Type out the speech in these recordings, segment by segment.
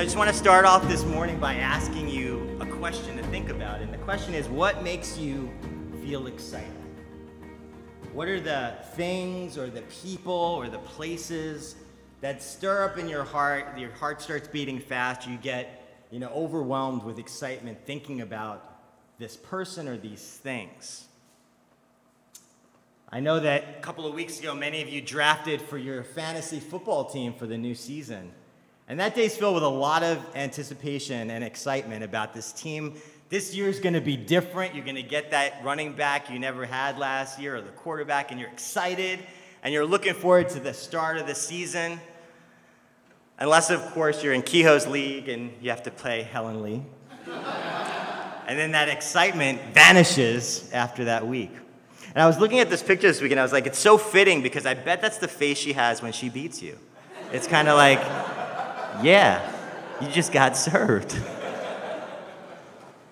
I just want to start off this morning by asking you a question to think about. And the question is what makes you feel excited? What are the things or the people or the places that stir up in your heart? Your heart starts beating fast. You get, you know, overwhelmed with excitement thinking about this person or these things. I know that a couple of weeks ago, many of you drafted for your fantasy football team for the new season. And that day's filled with a lot of anticipation and excitement about this team. This year's going to be different. You're going to get that running back you never had last year or the quarterback, and you're excited and you're looking forward to the start of the season. Unless, of course, you're in Kehoe's league and you have to play Helen Lee. and then that excitement vanishes after that week. And I was looking at this picture this week and I was like, it's so fitting because I bet that's the face she has when she beats you. It's kind of like, yeah, you just got served.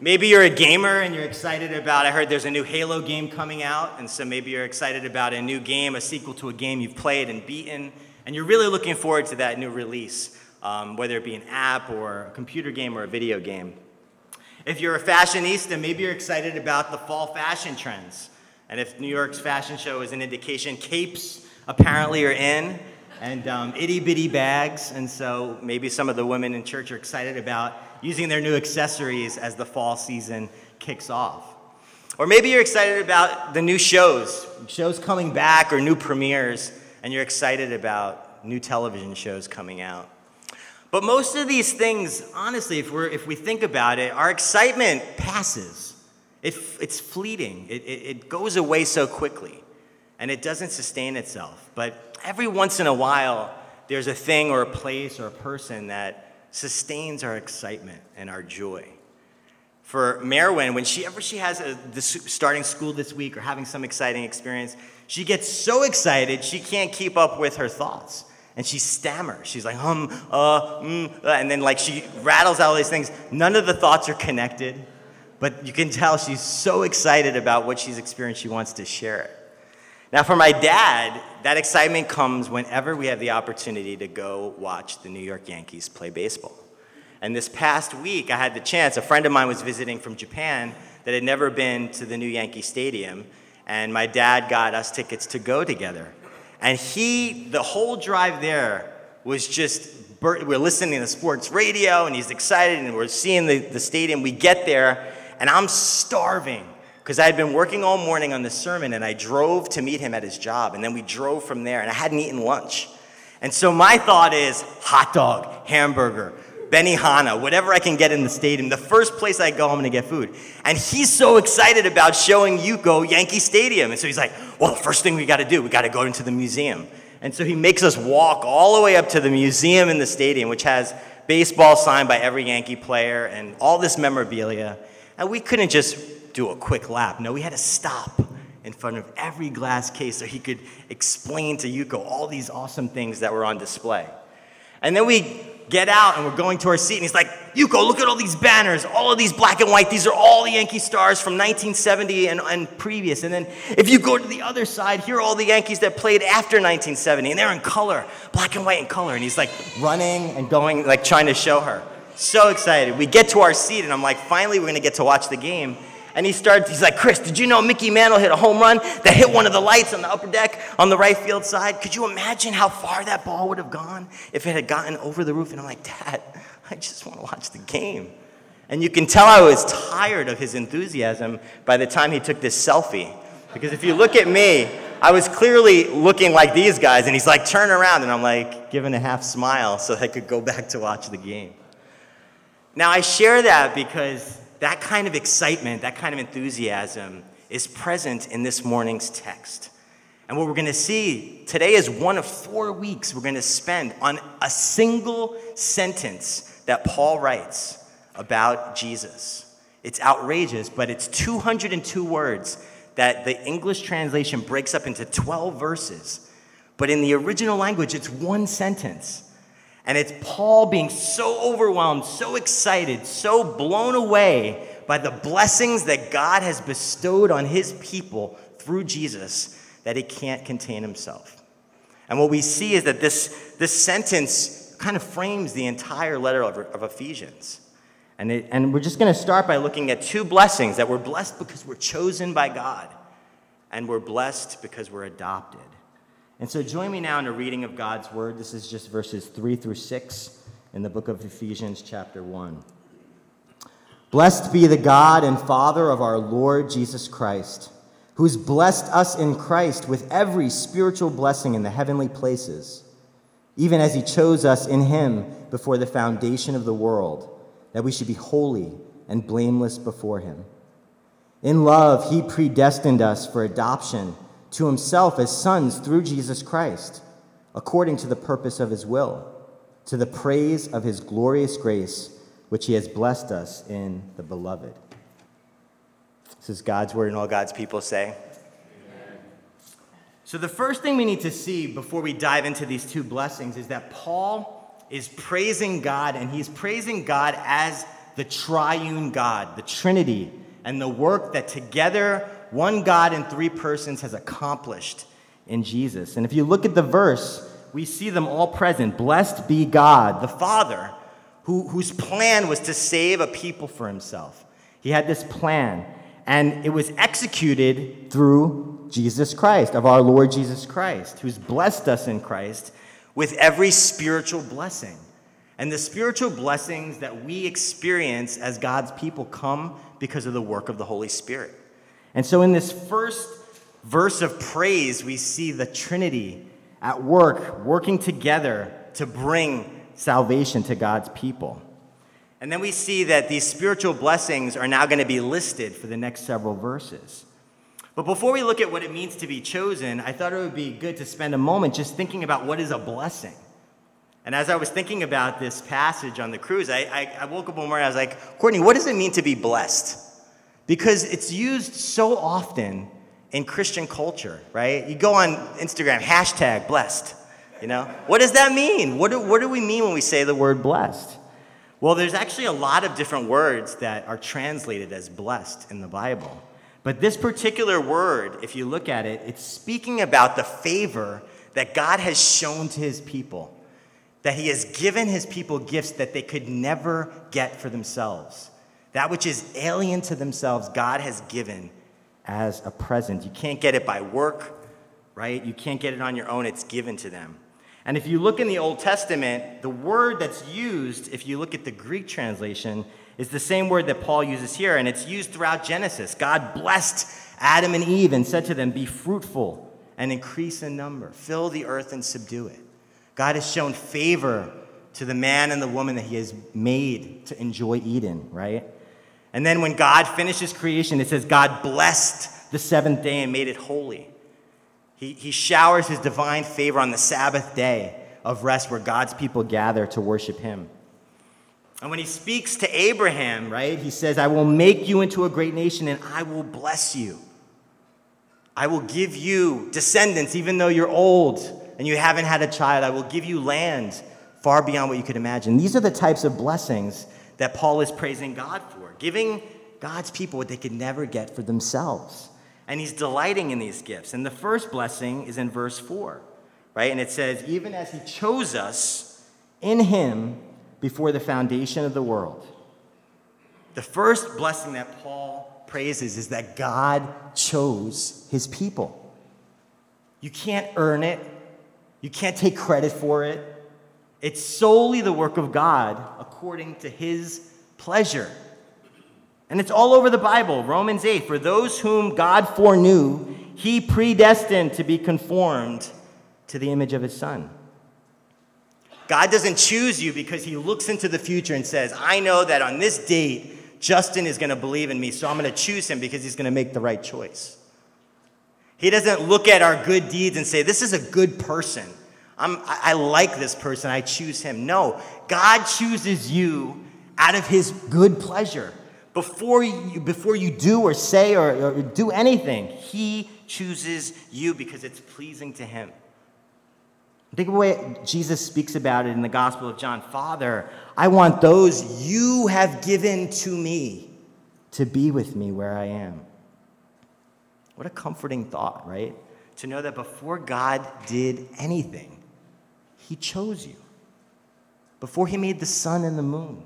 Maybe you're a gamer and you're excited about, I heard there's a new Halo game coming out, and so maybe you're excited about a new game, a sequel to a game you've played and beaten, and you're really looking forward to that new release, um, whether it be an app or a computer game or a video game. If you're a fashionista, maybe you're excited about the fall fashion trends. And if New York's fashion show is an indication, capes apparently are in, and um, itty bitty bags. And so maybe some of the women in church are excited about using their new accessories as the fall season kicks off. Or maybe you're excited about the new shows, shows coming back or new premieres, and you're excited about new television shows coming out. But most of these things, honestly, if, we're, if we think about it, our excitement passes. It, it's fleeting, it, it, it goes away so quickly, and it doesn't sustain itself. But every once in a while, there's a thing or a place or a person that sustains our excitement and our joy. For Merwin, whenever she has a, starting school this week or having some exciting experience, she gets so excited she can't keep up with her thoughts. And she stammers. She's like, hum, uh, mm, uh, and then like she rattles out all these things. None of the thoughts are connected, but you can tell she's so excited about what she's experienced, she wants to share it. Now, for my dad, that excitement comes whenever we have the opportunity to go watch the New York Yankees play baseball. And this past week, I had the chance, a friend of mine was visiting from Japan that had never been to the new Yankee Stadium, and my dad got us tickets to go together. And he, the whole drive there, was just, we're listening to sports radio, and he's excited, and we're seeing the, the stadium. We get there, and I'm starving because I had been working all morning on this sermon and I drove to meet him at his job. And then we drove from there and I hadn't eaten lunch. And so my thought is hot dog, hamburger, Benihana, whatever I can get in the stadium. The first place I go, I'm gonna get food. And he's so excited about showing Yuko Yankee Stadium. And so he's like, well, the first thing we gotta do, we gotta go into the museum. And so he makes us walk all the way up to the museum in the stadium, which has baseball signed by every Yankee player and all this memorabilia. And we couldn't just do a quick lap. No, we had to stop in front of every glass case so he could explain to Yuko all these awesome things that were on display. And then we get out and we're going to our seat, and he's like, Yuko, look at all these banners, all of these black and white. These are all the Yankee stars from 1970 and, and previous. And then if you go to the other side, here are all the Yankees that played after 1970, and they're in color, black and white in color. And he's like running and going, like trying to show her. So excited. We get to our seat, and I'm like, finally, we're gonna get to watch the game. And he starts, he's like, Chris, did you know Mickey Mantle hit a home run that hit one of the lights on the upper deck on the right field side? Could you imagine how far that ball would have gone if it had gotten over the roof? And I'm like, Dad, I just want to watch the game. And you can tell I was tired of his enthusiasm by the time he took this selfie. Because if you look at me, I was clearly looking like these guys, and he's like, turn around. And I'm like, giving a half smile so I could go back to watch the game. Now, I share that because that kind of excitement, that kind of enthusiasm is present in this morning's text. And what we're going to see today is one of four weeks we're going to spend on a single sentence that Paul writes about Jesus. It's outrageous, but it's 202 words that the English translation breaks up into 12 verses. But in the original language, it's one sentence. And it's Paul being so overwhelmed, so excited, so blown away by the blessings that God has bestowed on his people through Jesus that he can't contain himself. And what we see is that this, this sentence kind of frames the entire letter of, of Ephesians. And, it, and we're just going to start by looking at two blessings that we're blessed because we're chosen by God, and we're blessed because we're adopted. And so join me now in a reading of God's word. This is just verses 3 through 6 in the book of Ephesians, chapter 1. Blessed be the God and Father of our Lord Jesus Christ, who's blessed us in Christ with every spiritual blessing in the heavenly places, even as he chose us in him before the foundation of the world, that we should be holy and blameless before him. In love, he predestined us for adoption to himself as sons through Jesus Christ, according to the purpose of his will, to the praise of his glorious grace, which he has blessed us in the beloved. This is God's word, and all God's people say. Amen. So, the first thing we need to see before we dive into these two blessings is that Paul is praising God, and he's praising God as the triune God, the Trinity, and the work that together one God in three persons has accomplished in Jesus. And if you look at the verse, we see them all present. Blessed be God, the Father, who, whose plan was to save a people for himself. He had this plan, and it was executed through Jesus Christ, of our Lord Jesus Christ, who's blessed us in Christ with every spiritual blessing. And the spiritual blessings that we experience as God's people come because of the work of the Holy Spirit. And so, in this first verse of praise, we see the Trinity at work, working together to bring salvation to God's people. And then we see that these spiritual blessings are now going to be listed for the next several verses. But before we look at what it means to be chosen, I thought it would be good to spend a moment just thinking about what is a blessing. And as I was thinking about this passage on the cruise, I, I, I woke up one morning, I was like, Courtney, what does it mean to be blessed? Because it's used so often in Christian culture, right? You go on Instagram, hashtag blessed. You know, what does that mean? What do, what do we mean when we say the word blessed? Well, there's actually a lot of different words that are translated as blessed in the Bible. But this particular word, if you look at it, it's speaking about the favor that God has shown to his people, that he has given his people gifts that they could never get for themselves. That which is alien to themselves, God has given as a present. You can't get it by work, right? You can't get it on your own, it's given to them. And if you look in the Old Testament, the word that's used, if you look at the Greek translation, is the same word that Paul uses here, and it's used throughout Genesis. God blessed Adam and Eve and said to them, Be fruitful and increase in number, fill the earth and subdue it. God has shown favor to the man and the woman that he has made to enjoy Eden, right? And then when God finishes creation, it says God blessed the seventh day and made it holy. He, he showers his divine favor on the Sabbath day of rest where God's people gather to worship him. And when he speaks to Abraham, right, he says, I will make you into a great nation and I will bless you. I will give you descendants, even though you're old and you haven't had a child. I will give you land far beyond what you could imagine. These are the types of blessings that Paul is praising God for giving God's people what they could never get for themselves. And he's delighting in these gifts. And the first blessing is in verse 4, right? And it says, Even as he chose us in him before the foundation of the world. The first blessing that Paul praises is that God chose his people. You can't earn it, you can't take credit for it. It's solely the work of God according to his pleasure. And it's all over the Bible. Romans 8 For those whom God foreknew, he predestined to be conformed to the image of his son. God doesn't choose you because he looks into the future and says, I know that on this date, Justin is going to believe in me, so I'm going to choose him because he's going to make the right choice. He doesn't look at our good deeds and say, This is a good person. I'm, I, like this person. I choose him. No, God chooses you out of his good pleasure. Before you, before you do or say or, or do anything, He chooses you because it's pleasing to Him. Think of the way Jesus speaks about it in the Gospel of John Father, I want those you have given to me to be with me where I am. What a comforting thought, right? To know that before God did anything, He chose you. before he made the sun and the moon,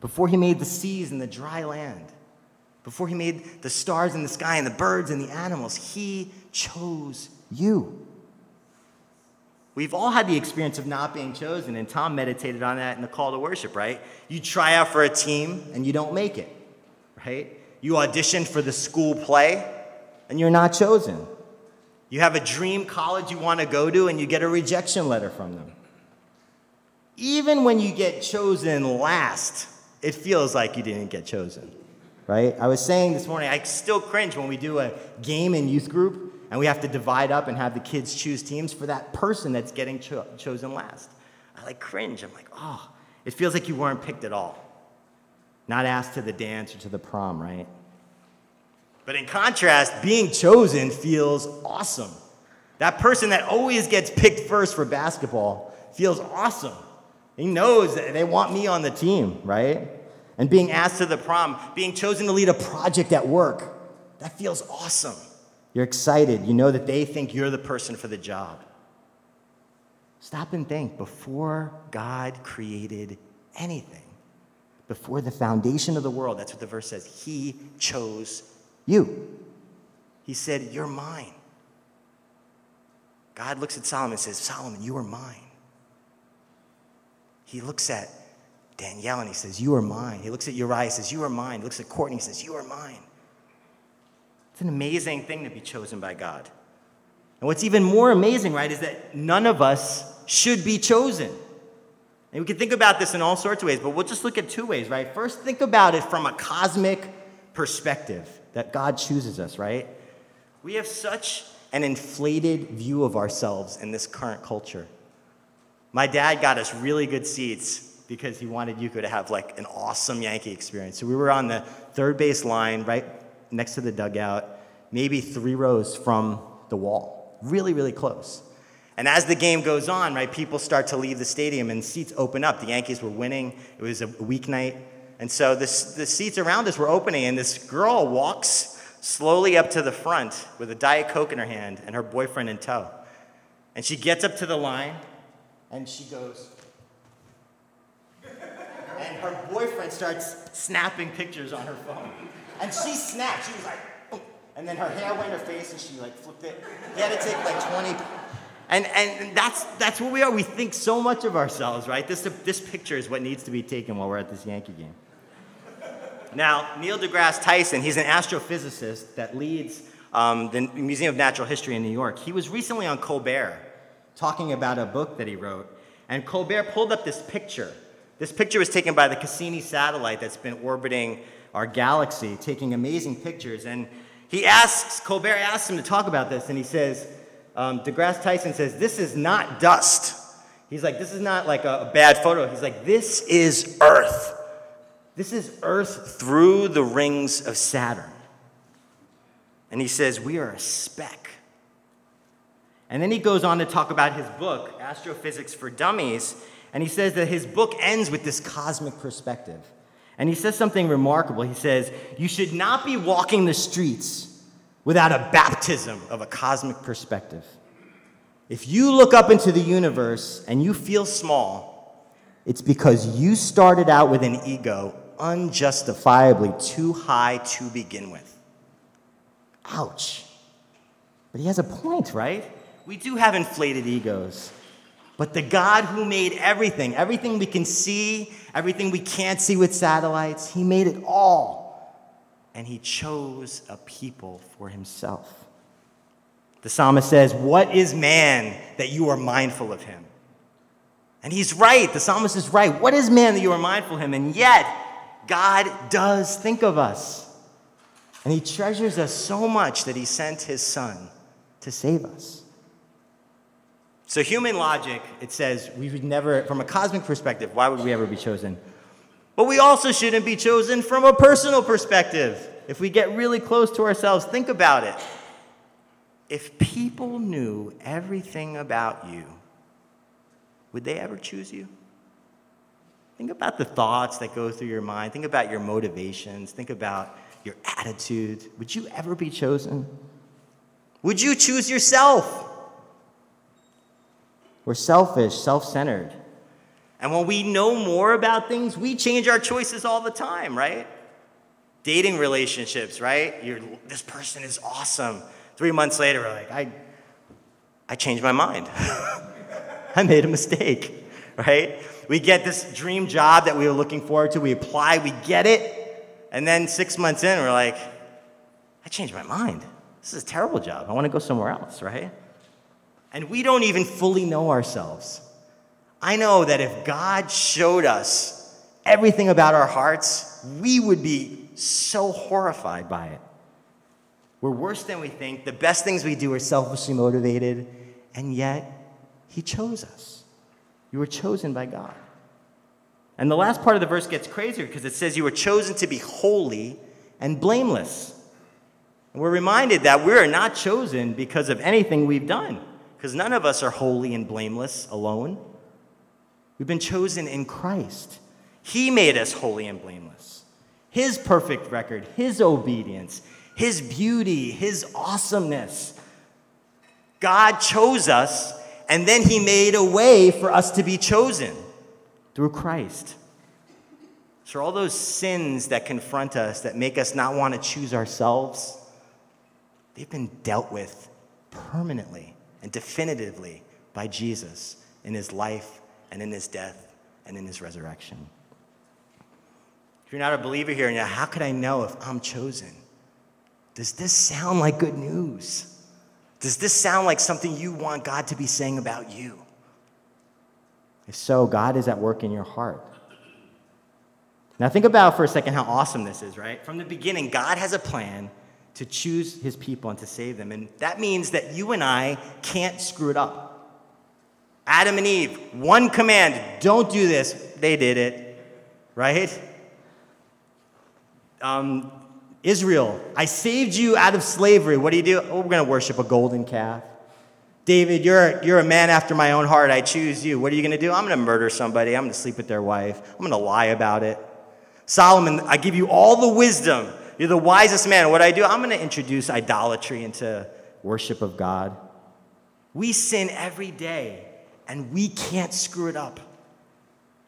before he made the seas and the dry land, before he made the stars in the sky and the birds and the animals, he chose you. We've all had the experience of not being chosen, and Tom meditated on that in the call to worship, right? You try out for a team and you don't make it, right? You auditioned for the school play and you're not chosen. You have a dream college you want to go to and you get a rejection letter from them. Even when you get chosen last, it feels like you didn't get chosen, right? I was saying this morning, I still cringe when we do a game in youth group and we have to divide up and have the kids choose teams for that person that's getting cho- chosen last. I like cringe. I'm like, oh, it feels like you weren't picked at all. Not asked to the dance or to the prom, right? But in contrast, being chosen feels awesome. That person that always gets picked first for basketball feels awesome. He knows that they want me on the team, right? And being asked to the prom, being chosen to lead a project at work, that feels awesome. You're excited. You know that they think you're the person for the job. Stop and think before God created anything, before the foundation of the world, that's what the verse says, He chose you. He said, You're mine. God looks at Solomon and says, Solomon, you are mine. He looks at Danielle and he says, You are mine. He looks at Uriah and says, You are mine. He looks at Courtney and says, You are mine. It's an amazing thing to be chosen by God. And what's even more amazing, right, is that none of us should be chosen. And we can think about this in all sorts of ways, but we'll just look at two ways, right? First, think about it from a cosmic perspective that God chooses us, right? We have such an inflated view of ourselves in this current culture. My dad got us really good seats because he wanted Yuko to have like an awesome Yankee experience. So we were on the third base line, right next to the dugout, maybe three rows from the wall, really, really close. And as the game goes on, right, people start to leave the stadium and seats open up. The Yankees were winning. It was a weeknight. And so this, the seats around us were opening, and this girl walks slowly up to the front with a Diet Coke in her hand and her boyfriend in tow. And she gets up to the line and she goes, and her boyfriend starts snapping pictures on her phone. And she snapped. She was like, Boom. and then her hair went in her face and she like flipped it. He had to take like 20. And, and that's, that's what we are. We think so much of ourselves, right? This, this picture is what needs to be taken while we're at this Yankee game. Now, Neil deGrasse Tyson, he's an astrophysicist that leads um, the Museum of Natural History in New York. He was recently on Colbert talking about a book that he wrote. And Colbert pulled up this picture. This picture was taken by the Cassini satellite that's been orbiting our galaxy, taking amazing pictures. And he asks, Colbert asks him to talk about this, and he says, um, DeGrasse Tyson says, This is not dust. He's like, This is not like a, a bad photo. He's like, This is Earth. This is Earth through the rings of Saturn. And he says, We are a speck. And then he goes on to talk about his book, Astrophysics for Dummies, and he says that his book ends with this cosmic perspective. And he says something remarkable. He says, You should not be walking the streets without a baptism of a cosmic perspective. If you look up into the universe and you feel small, it's because you started out with an ego unjustifiably too high to begin with. Ouch. But he has a point, right? We do have inflated egos. But the God who made everything, everything we can see, everything we can't see with satellites, he made it all. And he chose a people for himself. The psalmist says, What is man that you are mindful of him? And he's right. The psalmist is right. What is man that you are mindful of him? And yet, God does think of us. And he treasures us so much that he sent his son to save us. So, human logic, it says we would never, from a cosmic perspective, why would we ever be chosen? But we also shouldn't be chosen from a personal perspective. If we get really close to ourselves, think about it. If people knew everything about you, would they ever choose you? Think about the thoughts that go through your mind. Think about your motivations. Think about your attitude. Would you ever be chosen? Would you choose yourself? We're selfish, self centered. And when we know more about things, we change our choices all the time, right? Dating relationships, right? You're, this person is awesome. Three months later, we're like, I, I changed my mind. I made a mistake, right? We get this dream job that we were looking forward to, we apply, we get it, and then six months in, we're like, I changed my mind. This is a terrible job. I want to go somewhere else, right? And we don't even fully know ourselves. I know that if God showed us everything about our hearts, we would be so horrified by it. We're worse than we think. The best things we do are selfishly motivated, and yet He chose us. You were chosen by God. And the last part of the verse gets crazier because it says you were chosen to be holy and blameless. And we're reminded that we are not chosen because of anything we've done, because none of us are holy and blameless alone. We've been chosen in Christ. He made us holy and blameless. His perfect record, His obedience, His beauty, His awesomeness. God chose us, and then He made a way for us to be chosen through Christ. So, all those sins that confront us, that make us not want to choose ourselves, they've been dealt with permanently and definitively by Jesus in His life and in his death and in his resurrection. If you're not a believer here, and how could I know if I'm chosen? Does this sound like good news? Does this sound like something you want God to be saying about you? If so, God is at work in your heart. Now, think about for a second how awesome this is, right? From the beginning, God has a plan to choose his people and to save them. And that means that you and I can't screw it up. Adam and Eve, one command don't do this. They did it, right? Um, Israel, I saved you out of slavery. What do you do? Oh, we're going to worship a golden calf. David, you're, you're a man after my own heart. I choose you. What are you going to do? I'm going to murder somebody. I'm going to sleep with their wife. I'm going to lie about it. Solomon, I give you all the wisdom. You're the wisest man. What I do? I'm going to introduce idolatry into worship of God. We sin every day and we can't screw it up.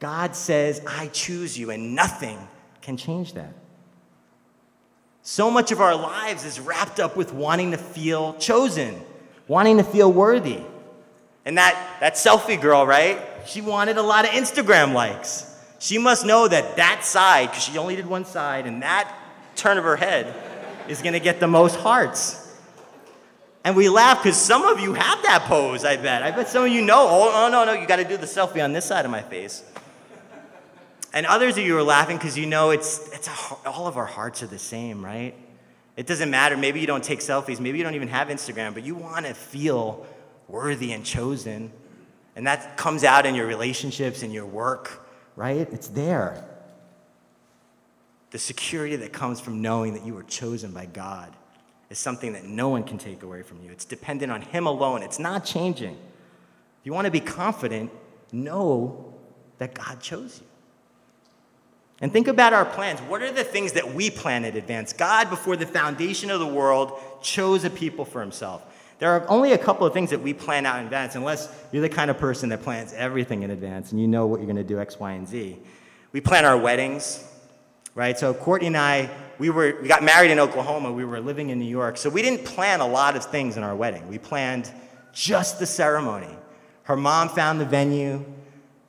God says, I choose you, and nothing can change that. So much of our lives is wrapped up with wanting to feel chosen, wanting to feel worthy. And that, that selfie girl, right? She wanted a lot of Instagram likes. She must know that that side, because she only did one side, and that turn of her head is gonna get the most hearts. And we laugh because some of you have that pose, I bet. I bet some of you know, oh, oh no, no, you got to do the selfie on this side of my face. And others of you are laughing because you know it's, it's a, all of our hearts are the same, right? It doesn't matter. Maybe you don't take selfies. Maybe you don't even have Instagram, but you want to feel worthy and chosen. And that comes out in your relationships, and your work, right? It's there. The security that comes from knowing that you were chosen by God is something that no one can take away from you. It's dependent on Him alone, it's not changing. If you want to be confident, know that God chose you. And think about our plans. What are the things that we plan in advance? God, before the foundation of the world, chose a people for Himself. There are only a couple of things that we plan out in advance, unless you're the kind of person that plans everything in advance and you know what you're going to do X, Y, and Z. We plan our weddings, right? So Courtney and I we, were, we got married in Oklahoma. We were living in New York. So we didn't plan a lot of things in our wedding. We planned just the ceremony. Her mom found the venue.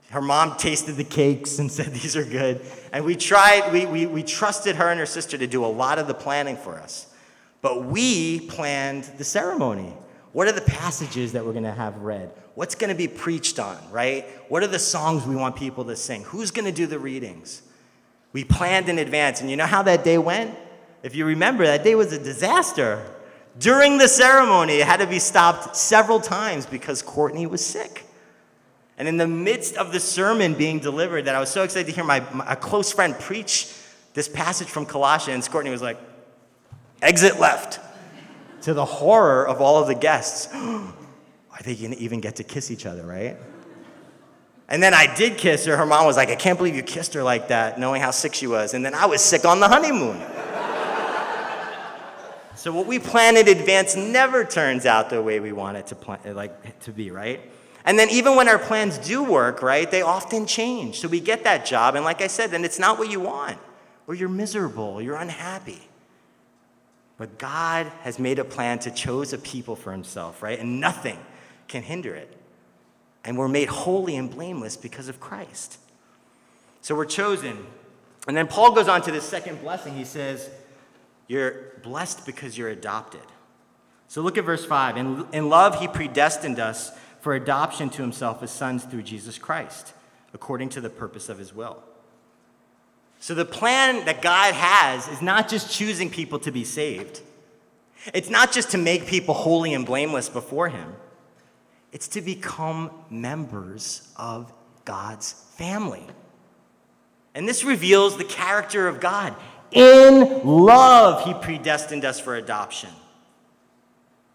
Her mom tasted the cakes and said, These are good. And we tried, we, we, we trusted her and her sister to do a lot of the planning for us. But we planned the ceremony. What are the passages that we're going to have read? What's going to be preached on, right? What are the songs we want people to sing? Who's going to do the readings? We planned in advance. And you know how that day went? If you remember, that day was a disaster. During the ceremony, it had to be stopped several times because Courtney was sick. And in the midst of the sermon being delivered, that I was so excited to hear my, my a close friend preach this passage from Colossians, Courtney was like, exit left. to the horror of all of the guests. Are they gonna even get to kiss each other, right? And then I did kiss her. Her mom was like, I can't believe you kissed her like that, knowing how sick she was. And then I was sick on the honeymoon. so what we plan in advance never turns out the way we want it to plan, like to be, right? And then even when our plans do work, right, they often change. So we get that job, and like I said, then it's not what you want, or you're miserable, you're unhappy. But God has made a plan to choose a people for himself, right? And nothing can hinder it. And we're made holy and blameless because of Christ. So we're chosen. And then Paul goes on to the second blessing. He says, You're blessed because you're adopted. So look at verse 5. In, in love, he predestined us for adoption to himself as sons through Jesus Christ, according to the purpose of his will. So the plan that God has is not just choosing people to be saved, it's not just to make people holy and blameless before him, it's to become members of God's family. And this reveals the character of God. In love, he predestined us for adoption.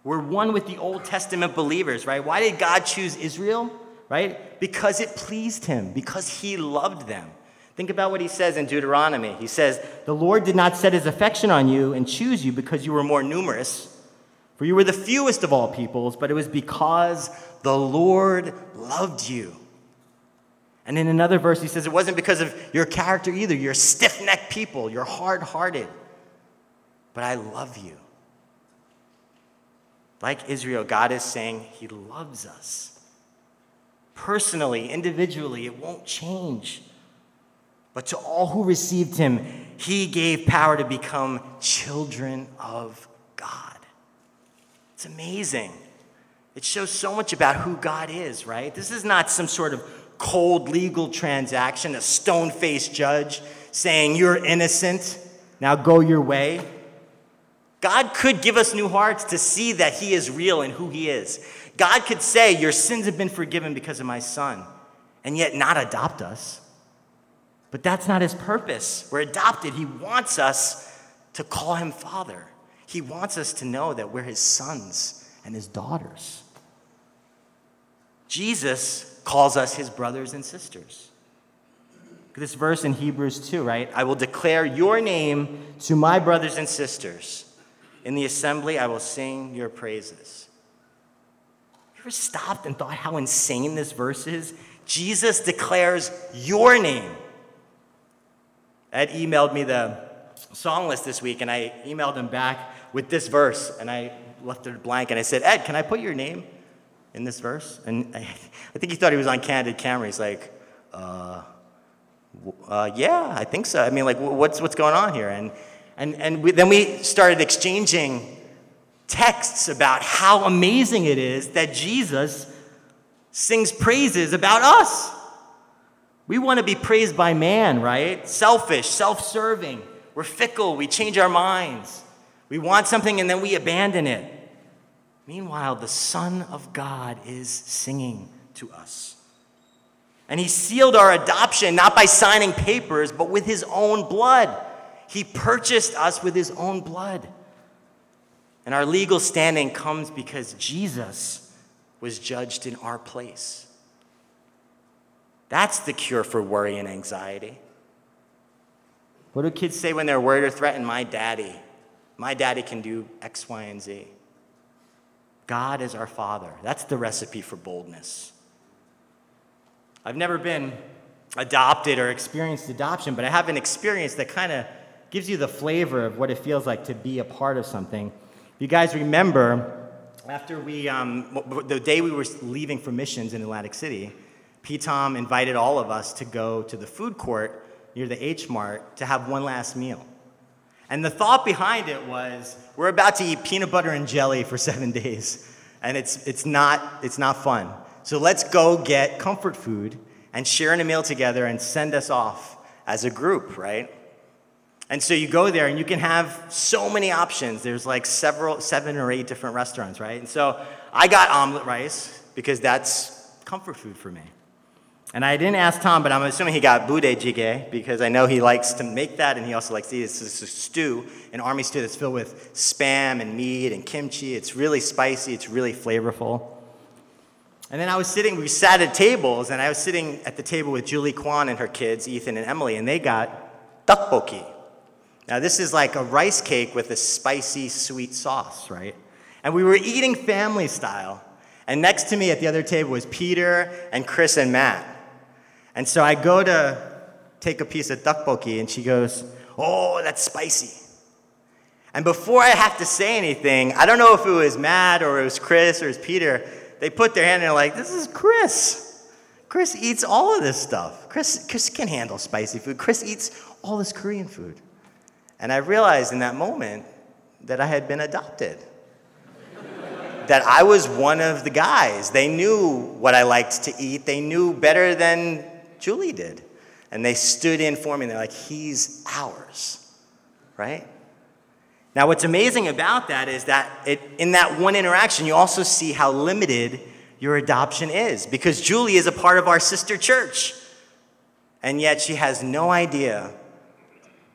We're one with the Old Testament believers, right? Why did God choose Israel? Right? Because it pleased him, because he loved them. Think about what he says in Deuteronomy. He says, The Lord did not set his affection on you and choose you because you were more numerous, for you were the fewest of all peoples, but it was because the Lord loved you. And in another verse, he says, It wasn't because of your character either. You're stiff necked people, you're hard hearted, but I love you. Like Israel, God is saying He loves us. Personally, individually, it won't change. But to all who received Him, He gave power to become children of. It's amazing. It shows so much about who God is, right? This is not some sort of cold legal transaction, a stone faced judge saying, You're innocent, now go your way. God could give us new hearts to see that He is real and who He is. God could say, Your sins have been forgiven because of my Son, and yet not adopt us. But that's not His purpose. We're adopted. He wants us to call Him Father. He wants us to know that we're His sons and His daughters. Jesus calls us His brothers and sisters. This verse in Hebrews 2, right? I will declare your name to my brothers and sisters. In the assembly, I will sing your praises. You ever stopped and thought how insane this verse is? Jesus declares your name. Ed emailed me the song list this week, and I emailed him back with this verse, and I left it blank, and I said, Ed, can I put your name in this verse? And I, I think he thought he was on candid camera. He's like, uh, uh, yeah, I think so. I mean, like, what's, what's going on here? And and, and we, then we started exchanging texts about how amazing it is that Jesus sings praises about us. We want to be praised by man, right? Selfish, self serving. We're fickle. We change our minds. We want something and then we abandon it. Meanwhile, the Son of God is singing to us. And he sealed our adoption not by signing papers, but with his own blood. He purchased us with his own blood. And our legal standing comes because Jesus was judged in our place. That's the cure for worry and anxiety. What do kids say when they're worried or threatened? My daddy. My daddy can do X, Y, and Z. God is our Father. That's the recipe for boldness. I've never been adopted or experienced adoption, but I have an experience that kind of gives you the flavor of what it feels like to be a part of something. You guys remember, after we, um, the day we were leaving for missions in Atlantic City, P. Tom invited all of us to go to the food court near the H Mart to have one last meal. And the thought behind it was we're about to eat peanut butter and jelly for seven days, and it's, it's, not, it's not fun. So let's go get comfort food and share in a meal together and send us off as a group, right? And so you go there and you can have so many options. There's like several, seven or eight different restaurants, right? And so I got omelet rice because that's comfort food for me. And I didn't ask Tom, but I'm assuming he got budae jjigae because I know he likes to make that and he also likes to eat it. It's a stew, an army stew that's filled with spam and meat and kimchi. It's really spicy, it's really flavorful. And then I was sitting, we sat at tables, and I was sitting at the table with Julie Kwan and her kids, Ethan and Emily, and they got tteokbokki. Now, this is like a rice cake with a spicy, sweet sauce, right? And we were eating family style. And next to me at the other table was Peter and Chris and Matt. And so I go to take a piece of tteokbokki, and she goes, Oh, that's spicy. And before I have to say anything, I don't know if it was Matt or it was Chris or it was Peter, they put their hand in and like, This is Chris. Chris eats all of this stuff. Chris, Chris can handle spicy food. Chris eats all this Korean food. And I realized in that moment that I had been adopted. that I was one of the guys. They knew what I liked to eat, they knew better than Julie did. And they stood in for me and they're like, he's ours, right? Now, what's amazing about that is that it, in that one interaction, you also see how limited your adoption is because Julie is a part of our sister church. And yet she has no idea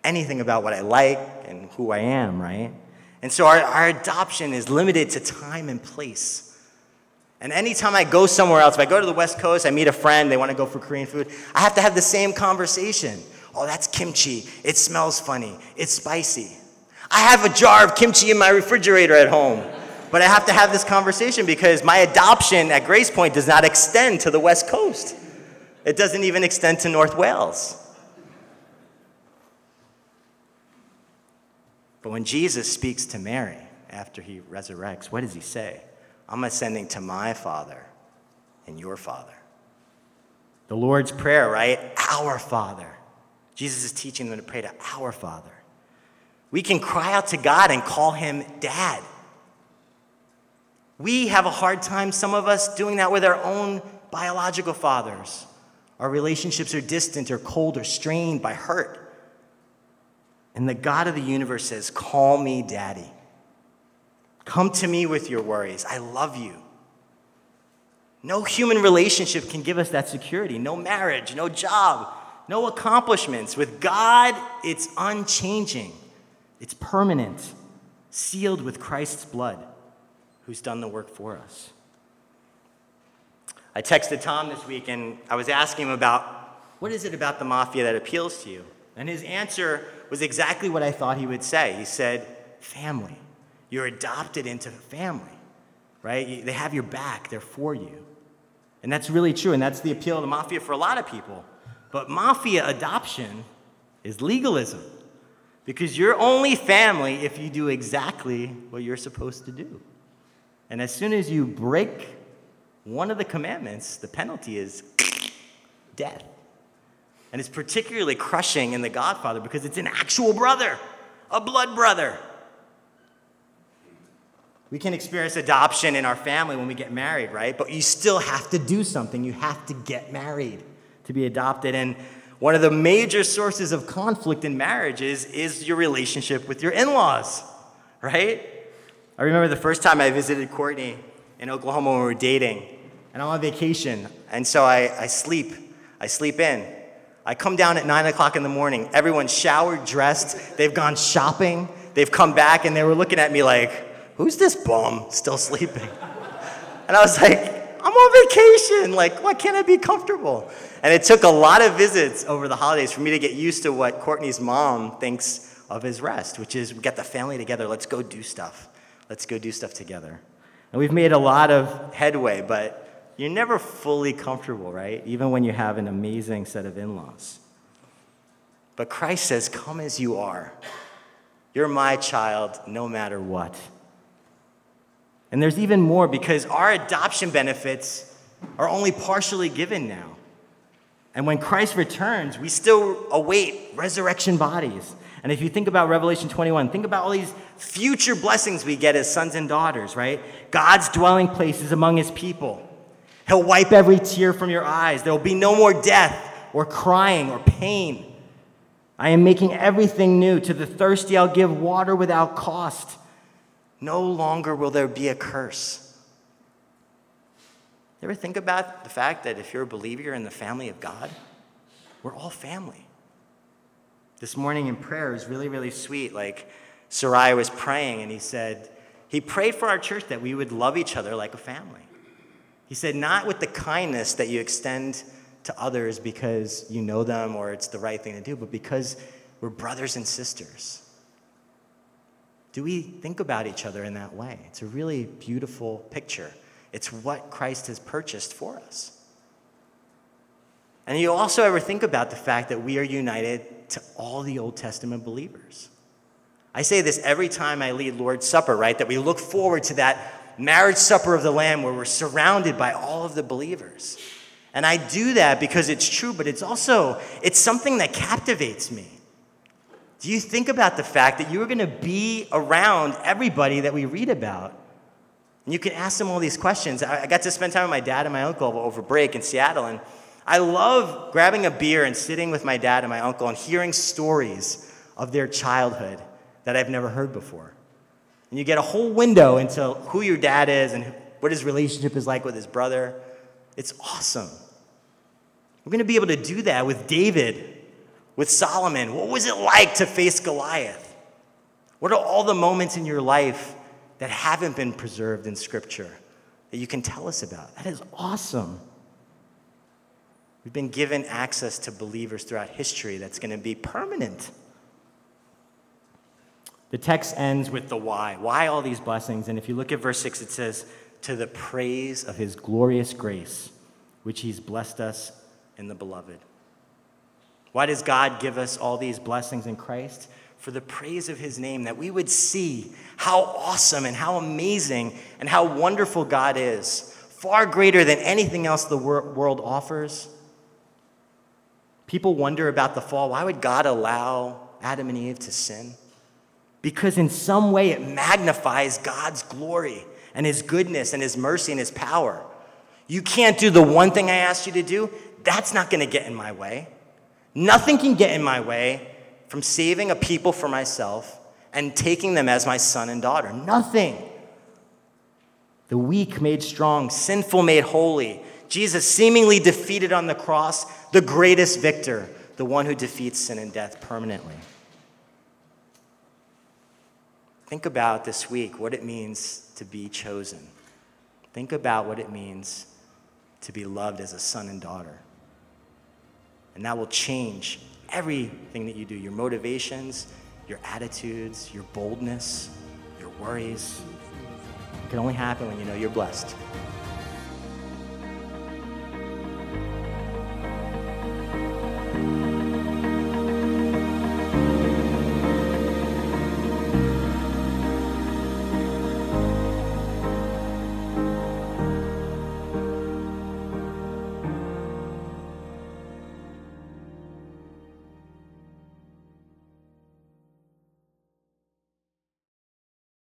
anything about what I like and who I am, right? And so our, our adoption is limited to time and place. And anytime I go somewhere else, if I go to the West Coast, I meet a friend, they want to go for Korean food, I have to have the same conversation. Oh, that's kimchi. It smells funny. It's spicy. I have a jar of kimchi in my refrigerator at home. But I have to have this conversation because my adoption at Grace Point does not extend to the West Coast. It doesn't even extend to North Wales. But when Jesus speaks to Mary after he resurrects, what does he say? I'm ascending to my Father and your Father. The Lord's Prayer, right? Our Father. Jesus is teaching them to pray to our Father. We can cry out to God and call him Dad. We have a hard time, some of us, doing that with our own biological fathers. Our relationships are distant or cold or strained by hurt. And the God of the universe says, Call me daddy. Come to me with your worries. I love you. No human relationship can give us that security. No marriage, no job, no accomplishments. With God, it's unchanging, it's permanent, sealed with Christ's blood who's done the work for us. I texted Tom this week and I was asking him about what is it about the mafia that appeals to you? And his answer was exactly what I thought he would say. He said, Family. You're adopted into the family, right? They have your back, they're for you. And that's really true, and that's the appeal of the mafia for a lot of people. But mafia adoption is legalism because you're only family if you do exactly what you're supposed to do. And as soon as you break one of the commandments, the penalty is death. And it's particularly crushing in The Godfather because it's an actual brother, a blood brother. We can experience adoption in our family when we get married, right? But you still have to do something. You have to get married to be adopted. And one of the major sources of conflict in marriages is your relationship with your in laws, right? I remember the first time I visited Courtney in Oklahoma when we were dating, and I'm on vacation, and so I, I sleep. I sleep in. I come down at 9 o'clock in the morning. Everyone's showered, dressed, they've gone shopping, they've come back, and they were looking at me like, Who's this bum still sleeping? And I was like, I'm on vacation. Like, why can't I be comfortable? And it took a lot of visits over the holidays for me to get used to what Courtney's mom thinks of his rest, which is we get the family together, let's go do stuff. Let's go do stuff together. And we've made a lot of headway, but you're never fully comfortable, right? Even when you have an amazing set of in laws. But Christ says, Come as you are. You're my child no matter what. And there's even more because our adoption benefits are only partially given now. And when Christ returns, we still await resurrection bodies. And if you think about Revelation 21, think about all these future blessings we get as sons and daughters, right? God's dwelling place is among his people. He'll wipe every tear from your eyes. There will be no more death or crying or pain. I am making everything new. To the thirsty, I'll give water without cost. No longer will there be a curse. You ever think about the fact that if you're a believer, you're in the family of God? We're all family. This morning in prayer was really, really sweet. Like, Sarai was praying, and he said, he prayed for our church that we would love each other like a family. He said, not with the kindness that you extend to others because you know them or it's the right thing to do, but because we're brothers and sisters. Do we think about each other in that way? It's a really beautiful picture. It's what Christ has purchased for us. And you also ever think about the fact that we are united to all the Old Testament believers. I say this every time I lead Lord's Supper, right? That we look forward to that marriage supper of the Lamb where we're surrounded by all of the believers. And I do that because it's true, but it's also it's something that captivates me. Do you think about the fact that you are going to be around everybody that we read about? And you can ask them all these questions. I got to spend time with my dad and my uncle over break in Seattle, and I love grabbing a beer and sitting with my dad and my uncle and hearing stories of their childhood that I've never heard before. And you get a whole window into who your dad is and what his relationship is like with his brother. It's awesome. We're going to be able to do that with David, with Solomon. What was it like to face Goliath? What are all the moments in your life that haven't been preserved in Scripture that you can tell us about? That is awesome. We've been given access to believers throughout history that's going to be permanent. The text ends with the why. Why all these blessings? And if you look at verse 6, it says, To the praise of his glorious grace, which he's blessed us in the beloved. Why does God give us all these blessings in Christ? For the praise of his name, that we would see how awesome and how amazing and how wonderful God is, far greater than anything else the world offers. People wonder about the fall. Why would God allow Adam and Eve to sin? because in some way it magnifies God's glory and His goodness and His mercy and His power. You can't do the one thing I asked you to do, that's not going to get in my way. Nothing can get in my way from saving a people for myself and taking them as my son and daughter. Nothing. The weak made strong, sinful made holy. Jesus seemingly defeated on the cross, the greatest victor, the one who defeats sin and death permanently. Think about this week what it means to be chosen. Think about what it means to be loved as a son and daughter. And that will change everything that you do your motivations, your attitudes, your boldness, your worries. It can only happen when you know you're blessed.